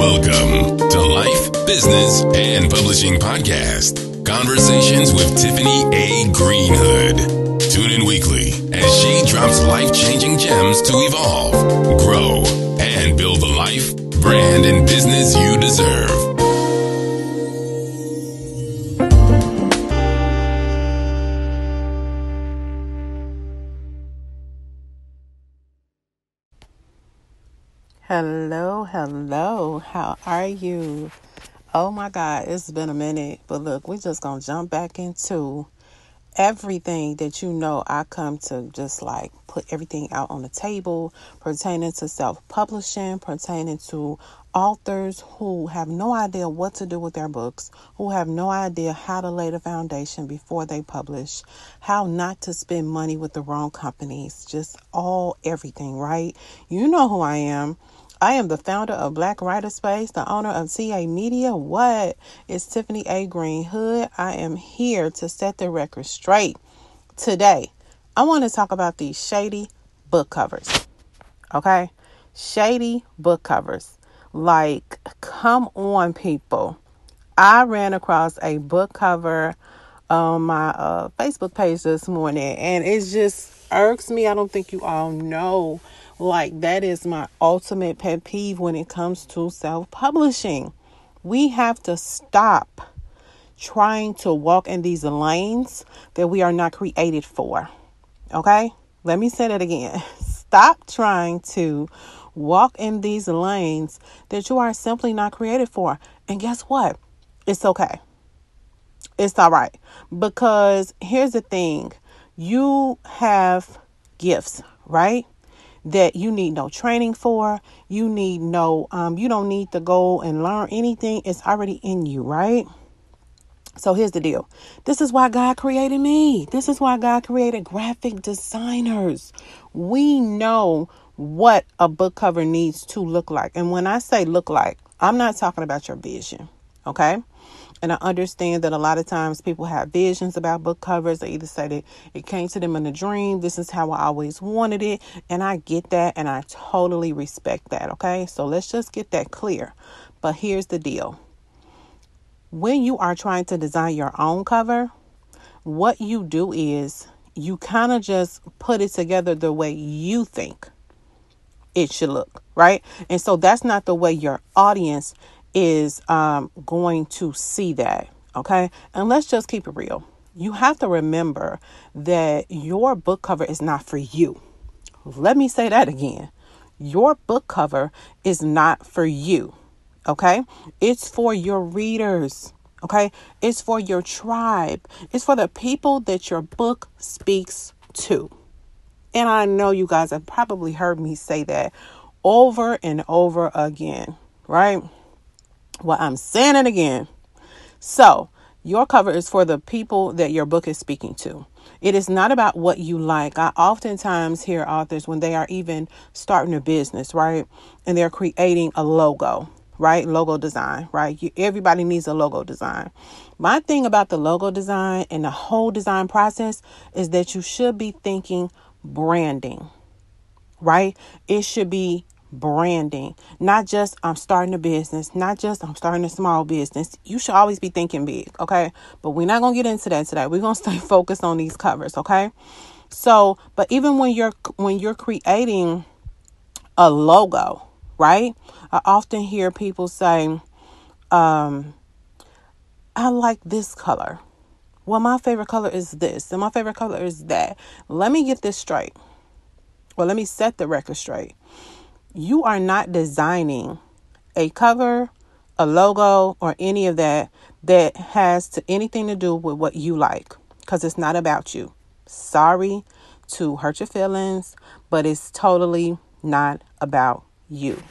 Welcome to Life, Business, and Publishing Podcast. Conversations with Tiffany A. Greenhood. Tune in weekly as she drops life changing gems to evolve, grow, and build the life, brand, and business you deserve. Hello, hello. How are you? Oh my God, it's been a minute, but look, we're just gonna jump back into everything that you know I come to just like put everything out on the table pertaining to self publishing, pertaining to authors who have no idea what to do with their books, who have no idea how to lay the foundation before they publish, how not to spend money with the wrong companies, just all everything, right? You know who I am. I am the founder of Black Writer Space, the owner of TA Media. What is Tiffany A. Greenhood? I am here to set the record straight. Today, I want to talk about these shady book covers. Okay? Shady book covers. Like, come on, people. I ran across a book cover on my uh, Facebook page this morning, and it just irks me. I don't think you all know like, that is my ultimate pet peeve when it comes to self publishing. We have to stop trying to walk in these lanes that we are not created for. Okay? Let me say that again. Stop trying to walk in these lanes that you are simply not created for. And guess what? It's okay. It's all right. Because here's the thing you have gifts, right? That you need no training for. You need no, um, you don't need to go and learn anything. It's already in you, right? So here's the deal. This is why God created me. This is why God created graphic designers. We know what a book cover needs to look like. And when I say look like, I'm not talking about your vision, okay? And I understand that a lot of times people have visions about book covers. They either say that it came to them in a dream. This is how I always wanted it. And I get that and I totally respect that. Okay. So let's just get that clear. But here's the deal when you are trying to design your own cover, what you do is you kind of just put it together the way you think it should look, right? And so that's not the way your audience is um, going to see that. Okay. And let's just keep it real. You have to remember that your book cover is not for you. Let me say that again. Your book cover is not for you. Okay. It's for your readers. Okay. It's for your tribe. It's for the people that your book speaks to. And I know you guys have probably heard me say that over and over again, right? Well, I'm saying it again. So, your cover is for the people that your book is speaking to. It is not about what you like. I oftentimes hear authors when they are even starting a business, right? And they're creating a logo, right? Logo design, right? You, everybody needs a logo design. My thing about the logo design and the whole design process is that you should be thinking branding, right? It should be branding. Not just I'm starting a business, not just I'm starting a small business. You should always be thinking big, okay? But we're not going to get into that today. We're going to stay focused on these covers, okay? So, but even when you're when you're creating a logo, right? I often hear people say um I like this color. Well, my favorite color is this, and my favorite color is that. Let me get this straight. Well, let me set the record straight you are not designing a cover, a logo, or any of that that has to anything to do with what you like because it's not about you. Sorry to hurt your feelings, but it's totally not about you.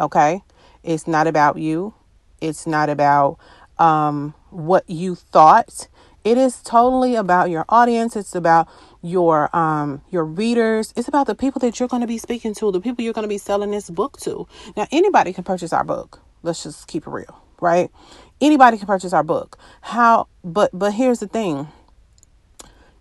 Okay? It's not about you. It's not about um, what you thought. It is totally about your audience. It's about your um your readers. It's about the people that you're going to be speaking to, the people you're going to be selling this book to. Now anybody can purchase our book. Let's just keep it real, right? Anybody can purchase our book. How but but here's the thing.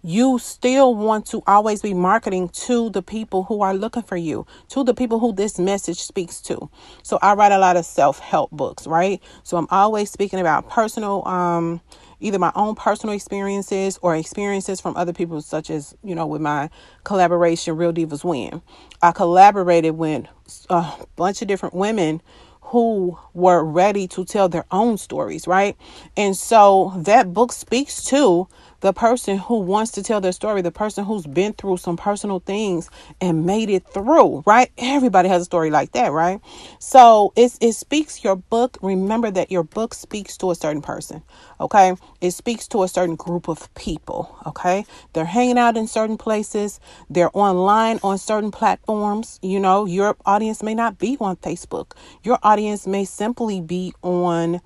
you still want to always be marketing to the people who are looking for you, to the people who this message speaks to. So I write a lot of self-help books, right? So I'm always speaking about personal um either my own personal experiences or experiences from other people such as, you know, with my collaboration Real Divas Win. I collaborated with a bunch of different women who were ready to tell their own stories, right? And so that book speaks to the person who wants to tell their story, the person who's been through some personal things and made it through, right? Everybody has a story like that, right? So it, it speaks your book. Remember that your book speaks to a certain person, okay? It speaks to a certain group of people, okay? They're hanging out in certain places, they're online on certain platforms. You know, your audience may not be on Facebook, your audience may simply be on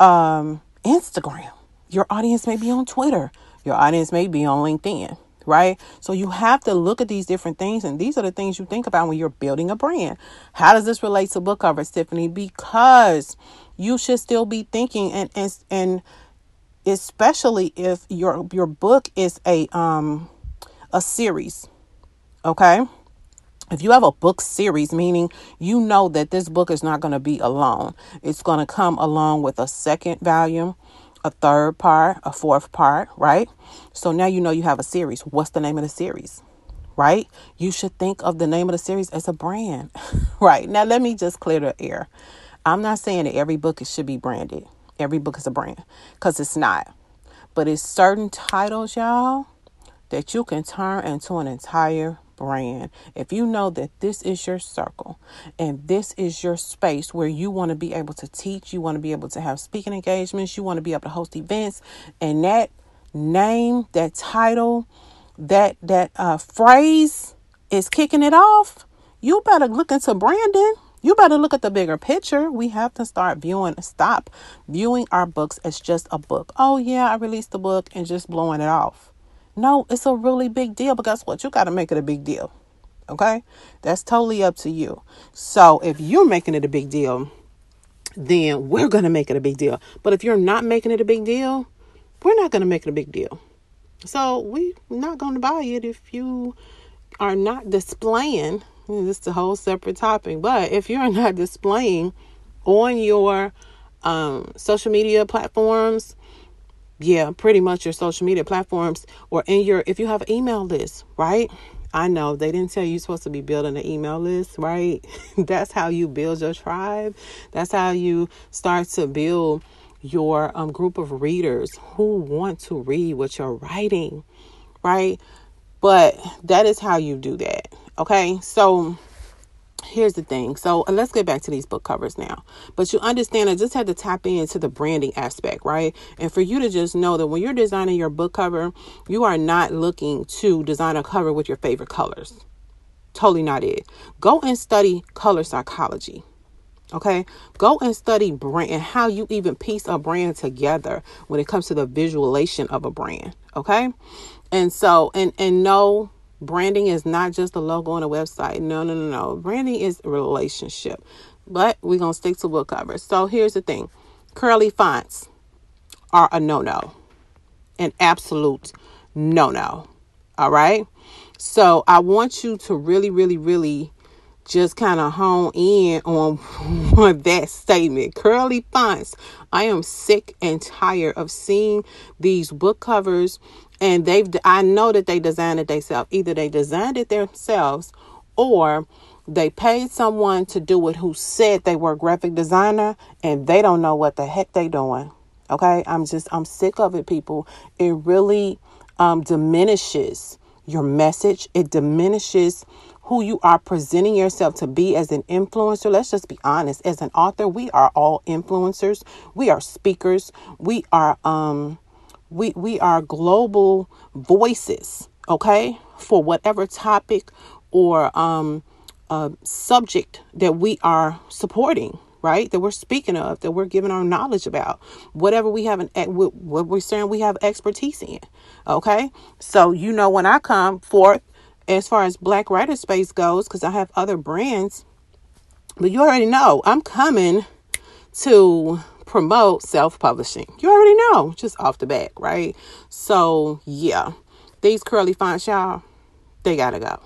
um, Instagram your audience may be on Twitter. Your audience may be on LinkedIn, right? So you have to look at these different things, and these are the things you think about when you're building a brand. How does this relate to book covers, Tiffany? Because you should still be thinking, and and and especially if your your book is a um a series, okay. If you have a book series, meaning you know that this book is not going to be alone, it's going to come along with a second volume, a third part, a fourth part, right? So now you know you have a series. What's the name of the series? Right? You should think of the name of the series as a brand. right. Now let me just clear the air. I'm not saying that every book should be branded. Every book is a brand cuz it's not. But it's certain titles, y'all, that you can turn into an entire brand, if you know that this is your circle and this is your space where you want to be able to teach, you want to be able to have speaking engagements, you want to be able to host events, and that name, that title, that that uh, phrase is kicking it off, you better look into branding. You better look at the bigger picture. We have to start viewing, stop viewing our books as just a book. Oh, yeah, I released the book and just blowing it off. No, it's a really big deal, but guess what? You got to make it a big deal. Okay? That's totally up to you. So if you're making it a big deal, then we're going to make it a big deal. But if you're not making it a big deal, we're not going to make it a big deal. So we're not going to buy it if you are not displaying. This is a whole separate topic. But if you're not displaying on your um, social media platforms yeah, pretty much your social media platforms or in your if you have an email list, right? I know they didn't tell you you're supposed to be building an email list, right? That's how you build your tribe. That's how you start to build your um, group of readers who want to read what you're writing, right? But that is how you do that. Okay. So here's the thing. So let's get back to these book covers now. But you understand, I just had to tap into the branding aspect, right? And for you to just know that when you're designing your book cover, you are not looking to design a cover with your favorite colors. Totally not it. Go and study color psychology. Okay, go and study brand and how you even piece a brand together when it comes to the visualization of a brand. Okay, and so and and know Branding is not just a logo on a website. No, no, no, no. Branding is a relationship. But we're going to stick to book covers. So here's the thing curly fonts are a no no, an absolute no no. All right. So I want you to really, really, really just kind of hone in on, on that statement. Curly fonts. I am sick and tired of seeing these book covers and they've I know that they designed it themselves. Either they designed it themselves or they paid someone to do it who said they were a graphic designer and they don't know what the heck they're doing. Okay? I'm just I'm sick of it people. It really um diminishes your message. It diminishes who you are presenting yourself to be as an influencer. Let's just be honest. As an author, we are all influencers. We are speakers. We are um we we are global voices okay for whatever topic or um uh, subject that we are supporting right? That we're speaking of that we're giving our knowledge about whatever we have an what we're saying we have expertise in okay? So you know when i come forth as far as black writer space goes because i have other brands but you already know i'm coming to promote self publishing. You already know, just off the bat, right? So, yeah. These curly fonts, y'all, they gotta go.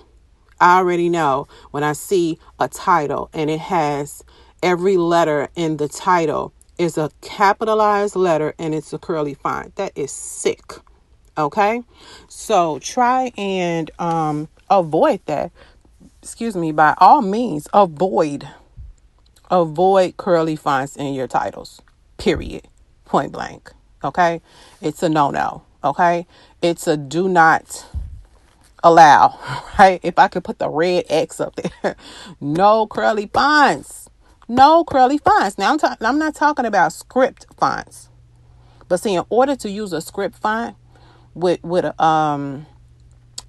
I already know when I see a title and it has every letter in the title is a capitalized letter and it's a curly font. That is sick. Okay? So try and um avoid that. Excuse me, by all means, avoid avoid curly fonts in your titles. Period. Point blank. Okay? It's a no-no. Okay? It's a do not allow, right? If I could put the red X up there. no curly fonts. No curly fonts. Now I'm talking I'm not talking about script fonts. But see, in order to use a script font with with a um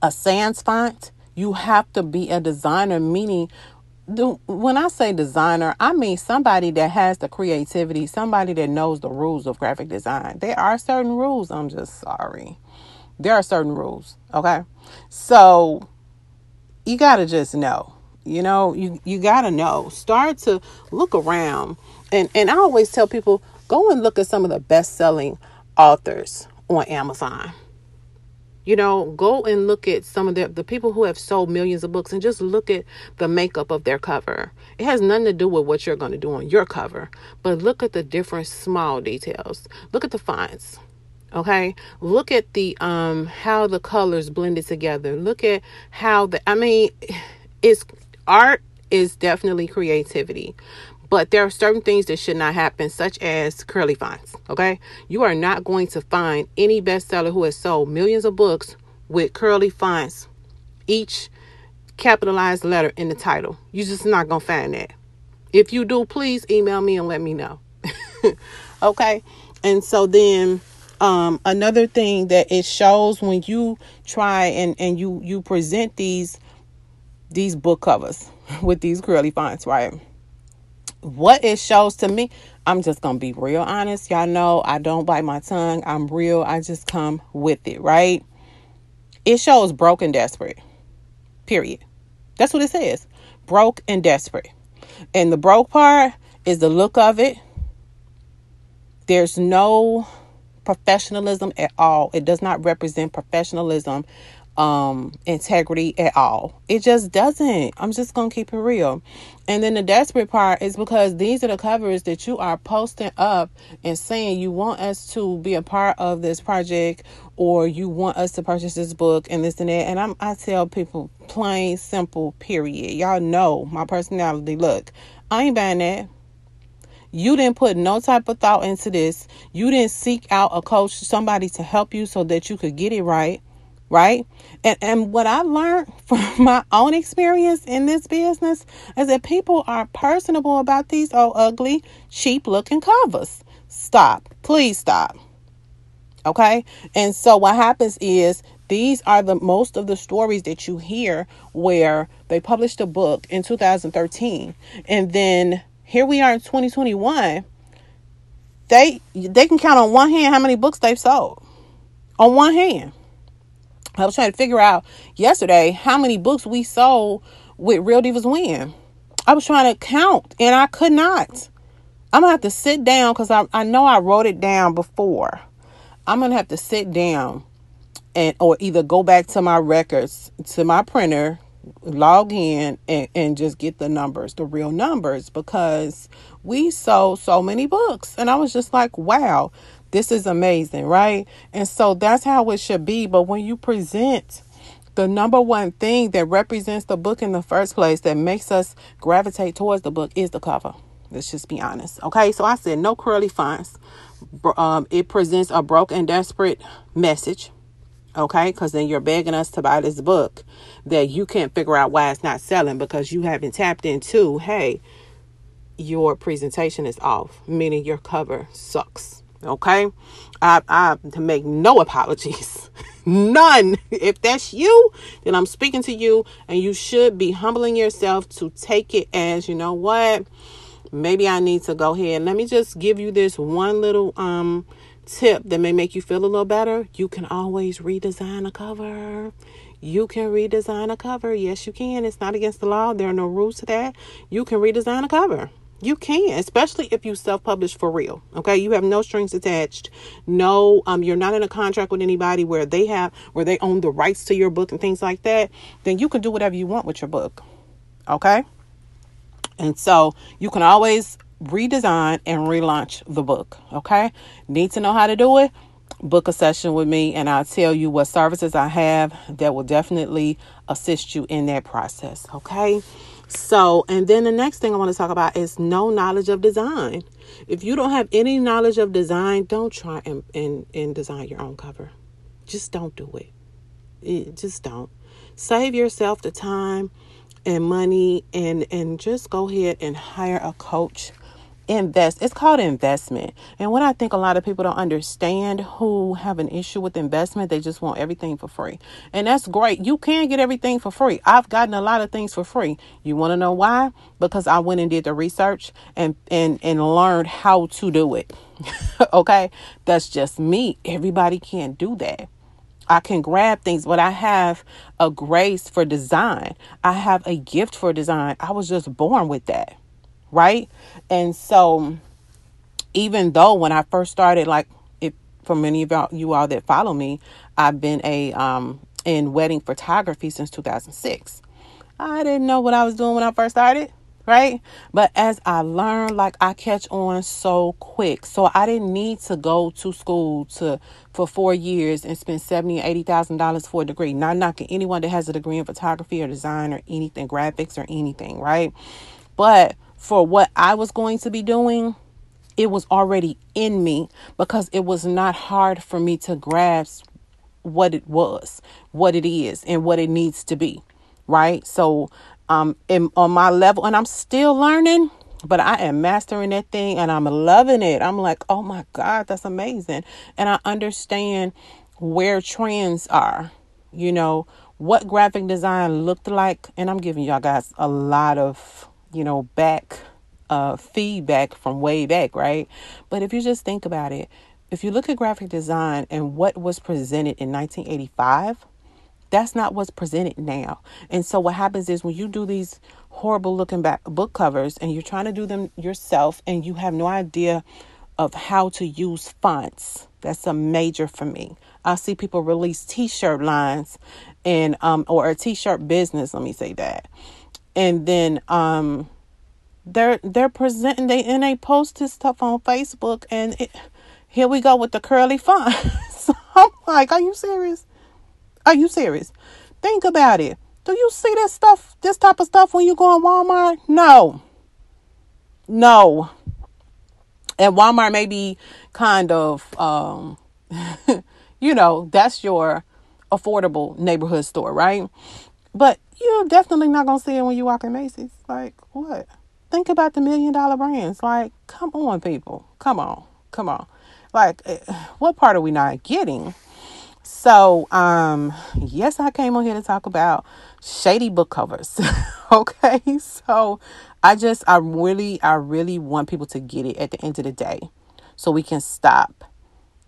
a sans font, you have to be a designer, meaning when I say designer, I mean somebody that has the creativity, somebody that knows the rules of graphic design. There are certain rules. I'm just sorry. There are certain rules. Okay. So you got to just know. You know, you, you got to know. Start to look around. And, and I always tell people go and look at some of the best selling authors on Amazon. You know, go and look at some of the, the people who have sold millions of books and just look at the makeup of their cover. It has nothing to do with what you're going to do on your cover, but look at the different small details. Look at the fonts okay look at the um how the colors blended together look at how the i mean it's art is definitely creativity but there are certain things that should not happen such as curly fonts okay? You are not going to find any bestseller who has sold millions of books with curly fonts each capitalized letter in the title. You're just not going to find that. If you do please email me and let me know okay? And so then um, another thing that it shows when you try and and you you present these these book covers with these curly fonts right what it shows to me i'm just gonna be real honest. Y'all know i don't bite my tongue. I'm real. I just come with it right? It shows broke and desperate period. That's what it says broke and desperate. And the broke part is the look of it. There's no professionalism at all. It does not represent professionalism, um, integrity at all. It just doesn't. I'm just gonna keep it real. And then the desperate part is because these are the covers that you are posting up and saying you want us to be a part of this project or you want us to purchase this book and this and that. And I'm I tell people plain simple period. Y'all know my personality. Look, I ain't buying that. You didn't put no type of thought into this. You didn't seek out a coach, somebody to help you so that you could get it right. Right? And and what I learned from my own experience in this business is that people are personable about these old ugly, cheap looking covers. Stop. Please stop. Okay? And so what happens is these are the most of the stories that you hear where they published a book in 2013 and then here we are in 2021 they they can count on one hand how many books they've sold on one hand i was trying to figure out yesterday how many books we sold with real divas win. I was trying to count and i could not. I'm gonna have to sit down because I, I know i wrote it down before. I'm gonna have to sit down and or either go back to my records to my printer log in and, and just get the numbers, the real numbers, because we sold so many books. And I was just like, wow, this is amazing, right? And so that's how it should be. But when you present the number one thing that represents the book in the first place that makes us gravitate towards the book is the cover. Let's just be honest. Okay, so I said no curly fonts. Um, it presents a broke and desperate message okay? Because then you're begging us to buy this book that you can't figure out why it's not selling because you haven't tapped into, hey, your presentation is off, meaning your cover sucks, okay? I, I to make no apologies, none. If that's you, then I'm speaking to you, and you should be humbling yourself to take it as, you know what? Maybe I need to go ahead. Let me just give you this one little um tip that may make you feel a little better, you can always redesign a cover. You can redesign a cover. Yes, you can. It's not against the law. There are no rules to that. You can redesign a cover. You can, especially if you self-publish for real. Okay, you have no strings attached. No, um, you're not in a contract with anybody where they have where they own the rights to your book and things like that. Then you can do whatever you want with your book. Okay, and so you can always redesign and relaunch the book. Okay, need to know how to do it. Book a session with me, and I'll tell you what services I have that will definitely assist you in that process. Okay. So, and then the next thing I want to talk about is no knowledge of design. If you don't have any knowledge of design, don't try and, and, and design your own cover. Just don't do it. it. Just don't. Save yourself the time and money and and just go ahead and hire a coach invest it's called investment. And what i think a lot of people don't understand who have an issue with investment they just want everything for free. And that's great. You can get everything for free. I've gotten a lot of things for free. You want to know why? Because i went and did the research and and and learned how to do it. Okay? That's just me. Everybody can't do that. I can grab things, but I have a grace for design. I have a gift for design. I was just born with that right? And so, even though when I first started, like if for many of y'all, you all that follow me, I've been a um in wedding photography since 2006. I didn't know what I was doing when I first started, right? But as I learned, like I catch on so quick. So I didn't need to go to school to for four years and spend seventy, eighty thousand dollars for a degree. Not knocking anyone that has a degree in photography or design or anything, graphics or anything, right? But for what I was going to be doing, it was already in me because it was not hard for me to grasp what it was, what it is, and what it needs to be. Right. So, um, in, on my level, and I'm still learning, but I am mastering that thing and I'm loving it. I'm like, oh my God, that's amazing. And I understand where trends are, you know, what graphic design looked like. And I'm giving y'all guys a lot of you know, back uh, feedback from way back, right? But if you just think about it, if you look at graphic design and what was presented in 1985, that's not what's presented now. And so what happens is when you do these horrible looking back book covers and you're trying to do them yourself and you have no idea of how to use fonts, that's a major for me. I see people release t-shirt lines and um or a t-shirt business, let me say that and then um they're they're presenting they and they post this stuff on Facebook and it, here we go with the curly font. so I'm like, are you serious? Are you serious? Think about it. Do you see this stuff, this type of stuff when you go in Walmart? No. No. And Walmart may be kind of um you know, that's your affordable neighborhood store, right? But you're definitely not gonna see it when you walk in Macy's. Like what? Think about the million dollar brands. Like, come on, people. Come on, come on. Like, eh, what part are we not getting? So, um, yes, I came on here to talk about shady book covers. okay, so I just, I really, I really want people to get it at the end of the day, so we can stop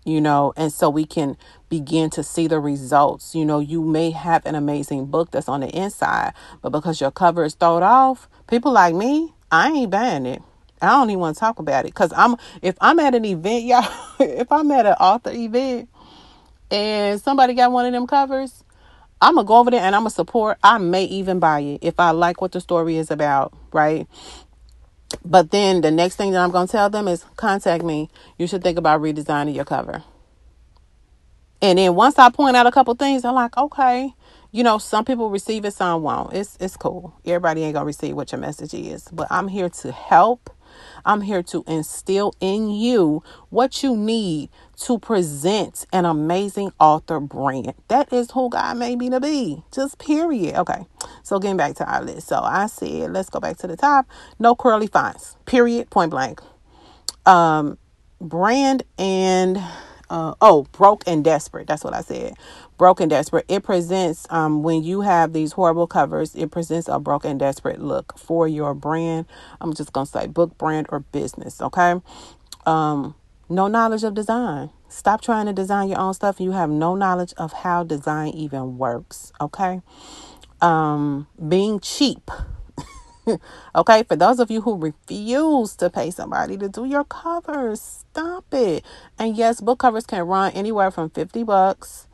you know, and so we can begin to see the results. You know, you may have an amazing book that's on the inside, but because your cover is thrown off, people like me, I ain't buying it. I don't even want to talk about it because I'm if I'm at an event, y'all, if I'm at an author event and somebody got one of them covers, I'm gonna go over there and I'm gonna support. I may even buy it if I like what the story is about, right? But then the next thing that I'm going to tell them is contact me. You should think about redesigning your cover. And then once I point out a couple things, I'm like, okay, you know, some people receive it, some won't. It's it's cool. Everybody ain't gonna receive what your message is, but I'm here to help I'm here to instill in you what you need to present an amazing author brand. That is who God made me to be. Just period. Okay. So getting back to our list. So I said, let's go back to the top. No curly fonts. Period. Point blank. Um, brand and uh, oh, broke and desperate. That's what I said. Broke and desperate. It presents, um, when you have these horrible covers, it presents a broke and desperate look for your brand. I'm just to say book, brand, or business. Okay. Um, no knowledge of design. Stop trying to design your own stuff. You have no knowledge of how design even works. Okay. Um, being cheap. okay, for those of you who refuse to pay somebody to do your covers, stop it. And yes, book covers can run anywhere from 50 bucks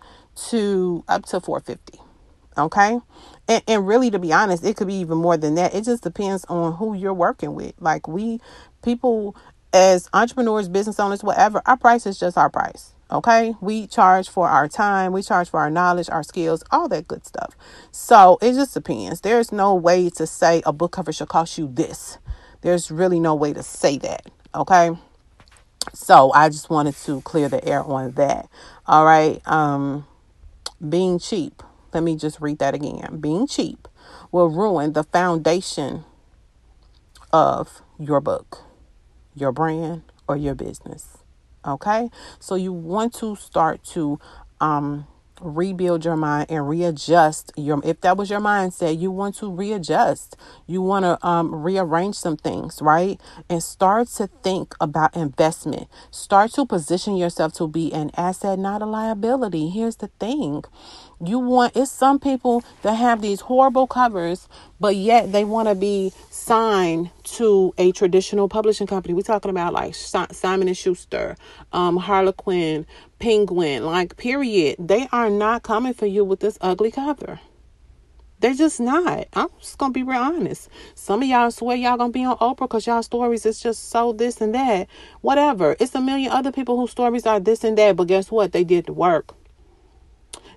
to up to 450. Okay? And, and really to be honest, it could be even more than that. It just depends on who you're working with. Like we people as entrepreneurs, business owners, whatever, our price is just our price. Okay, we charge for our time, we charge for our knowledge, our skills, all that good stuff. So it just depends. There's no way to say a book cover should cost you this. There's really no way to say that. Okay, so I just wanted to clear the air on that. All right, um, being cheap. Let me just read that again. Being cheap will ruin the foundation of your book, your brand, or your business. Okay? So you want to start to um rebuild your mind and readjust your if that was your mindset you want to readjust. You want to um, rearrange some things right? And start to think about investment. Start to position yourself to be an asset not a liability. Here's the thing you want it's some people that have these horrible covers, but yet they want to be signed to a traditional publishing company. We're talking about like Simon and Schuster, um, Harlequin, Penguin, like period. They are not coming for you with this ugly cover. They're just not. I'm just gonna be real honest. Some of y'all swear y'all gonna be on Oprah because y'all stories is just so this and that. Whatever. It's a million other people whose stories are this and that, but guess what? They did the work.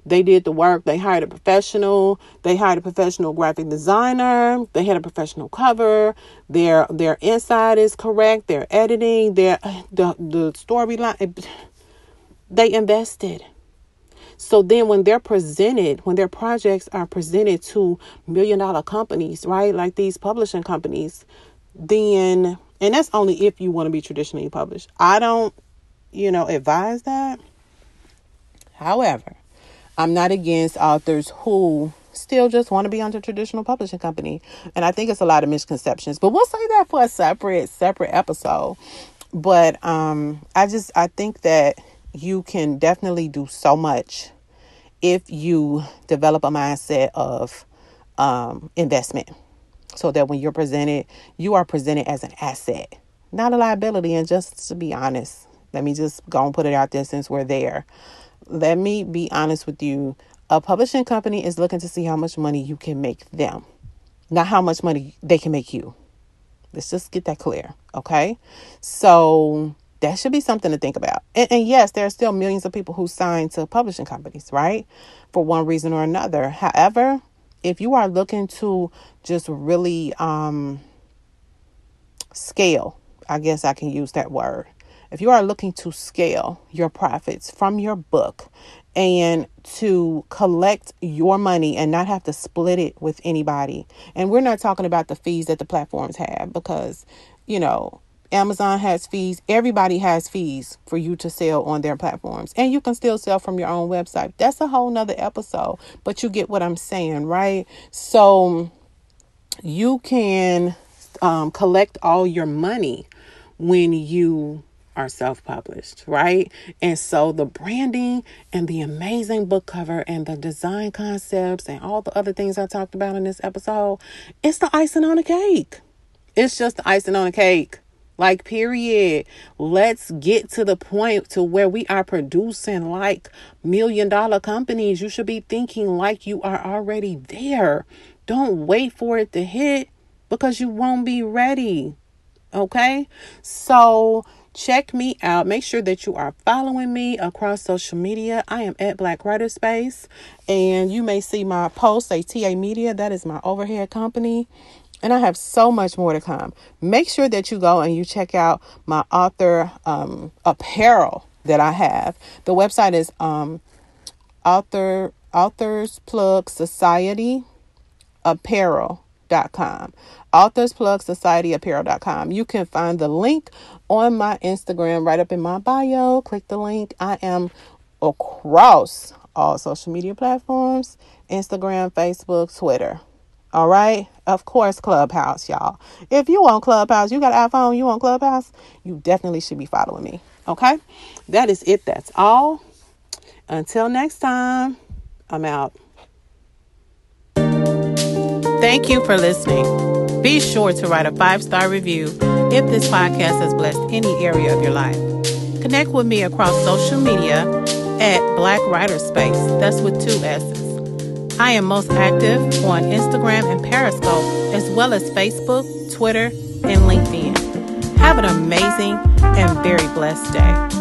They did the work. They hired a professional. They hired a professional graphic designer. They had a professional cover. Their their inside is correct. Their editing, their the the storyline. They invested. So then when they're presented, when their projects are presented to million dollar companies, right? Like these publishing companies, then and that's only if you want to be traditionally published. I don't, you know, advise that. However, I'm not against authors who still just want to be under traditional publishing company. And I think it's a lot of misconceptions. But we'll say that for a separate separate episode. But um I just I think that you can definitely do so much if you develop a mindset of um investment. So that when you're presented, you are presented as an asset, not a liability. And just to be honest, let me just go and put it out there since we're there let me be honest with you. A publishing company is looking to see how much money you can make them, not how much money they can make you. Let's just get that clear, okay? So that should be something to think about. And, and, yes, there are still millions of people who sign to publishing companies, right? For one reason or another. However, if you are looking to just really um, scale, I guess I can use that word if you are looking to scale your profits from your book and to collect your money and not have to split it with anybody, and we're not talking about the fees that the platforms have because, you know, Amazon has fees. Everybody has fees for you to sell on their platforms. And you can still sell from your own website. That's a whole nother episode. But you get what I'm saying, right? So you can um, collect all your money when you are self published, right? And so the branding and the amazing book cover and the design concepts and all the other things I talked about in this episode, it's the icing on the cake. It's just the icing on the cake. Like, period. Let's get to the point to where we are producing like million dollar companies. You should be thinking like you are already there. Don't wait for it to hit because you won't be ready. Okay? So, Check me out. Make sure that you are following me across social media. I am at Black Writer Space, and you may see my post say TA Media. That is my overhead company. And I have so much more to come. Make sure that you go and you check out my author um, apparel that I have. The website is um, author authors plug society apparel.com authors plug society apparel.com you can find the link on my Instagram, right up in my bio. Click the link. I am across all social media platforms Instagram, Facebook, Twitter. All right. Of course, Clubhouse, y'all. If you want Clubhouse, you got an iPhone, you want Clubhouse, you definitely should be following me. Okay. That is it. That's all. Until next time, I'm out. Thank you for listening. Be sure to write a five star review if this podcast has blessed any area of your life. Connect with me across social media at Black Writer Space. That's with two S's. I am most active on Instagram and Periscope, as well as Facebook, Twitter, and LinkedIn. Have an amazing and very blessed day.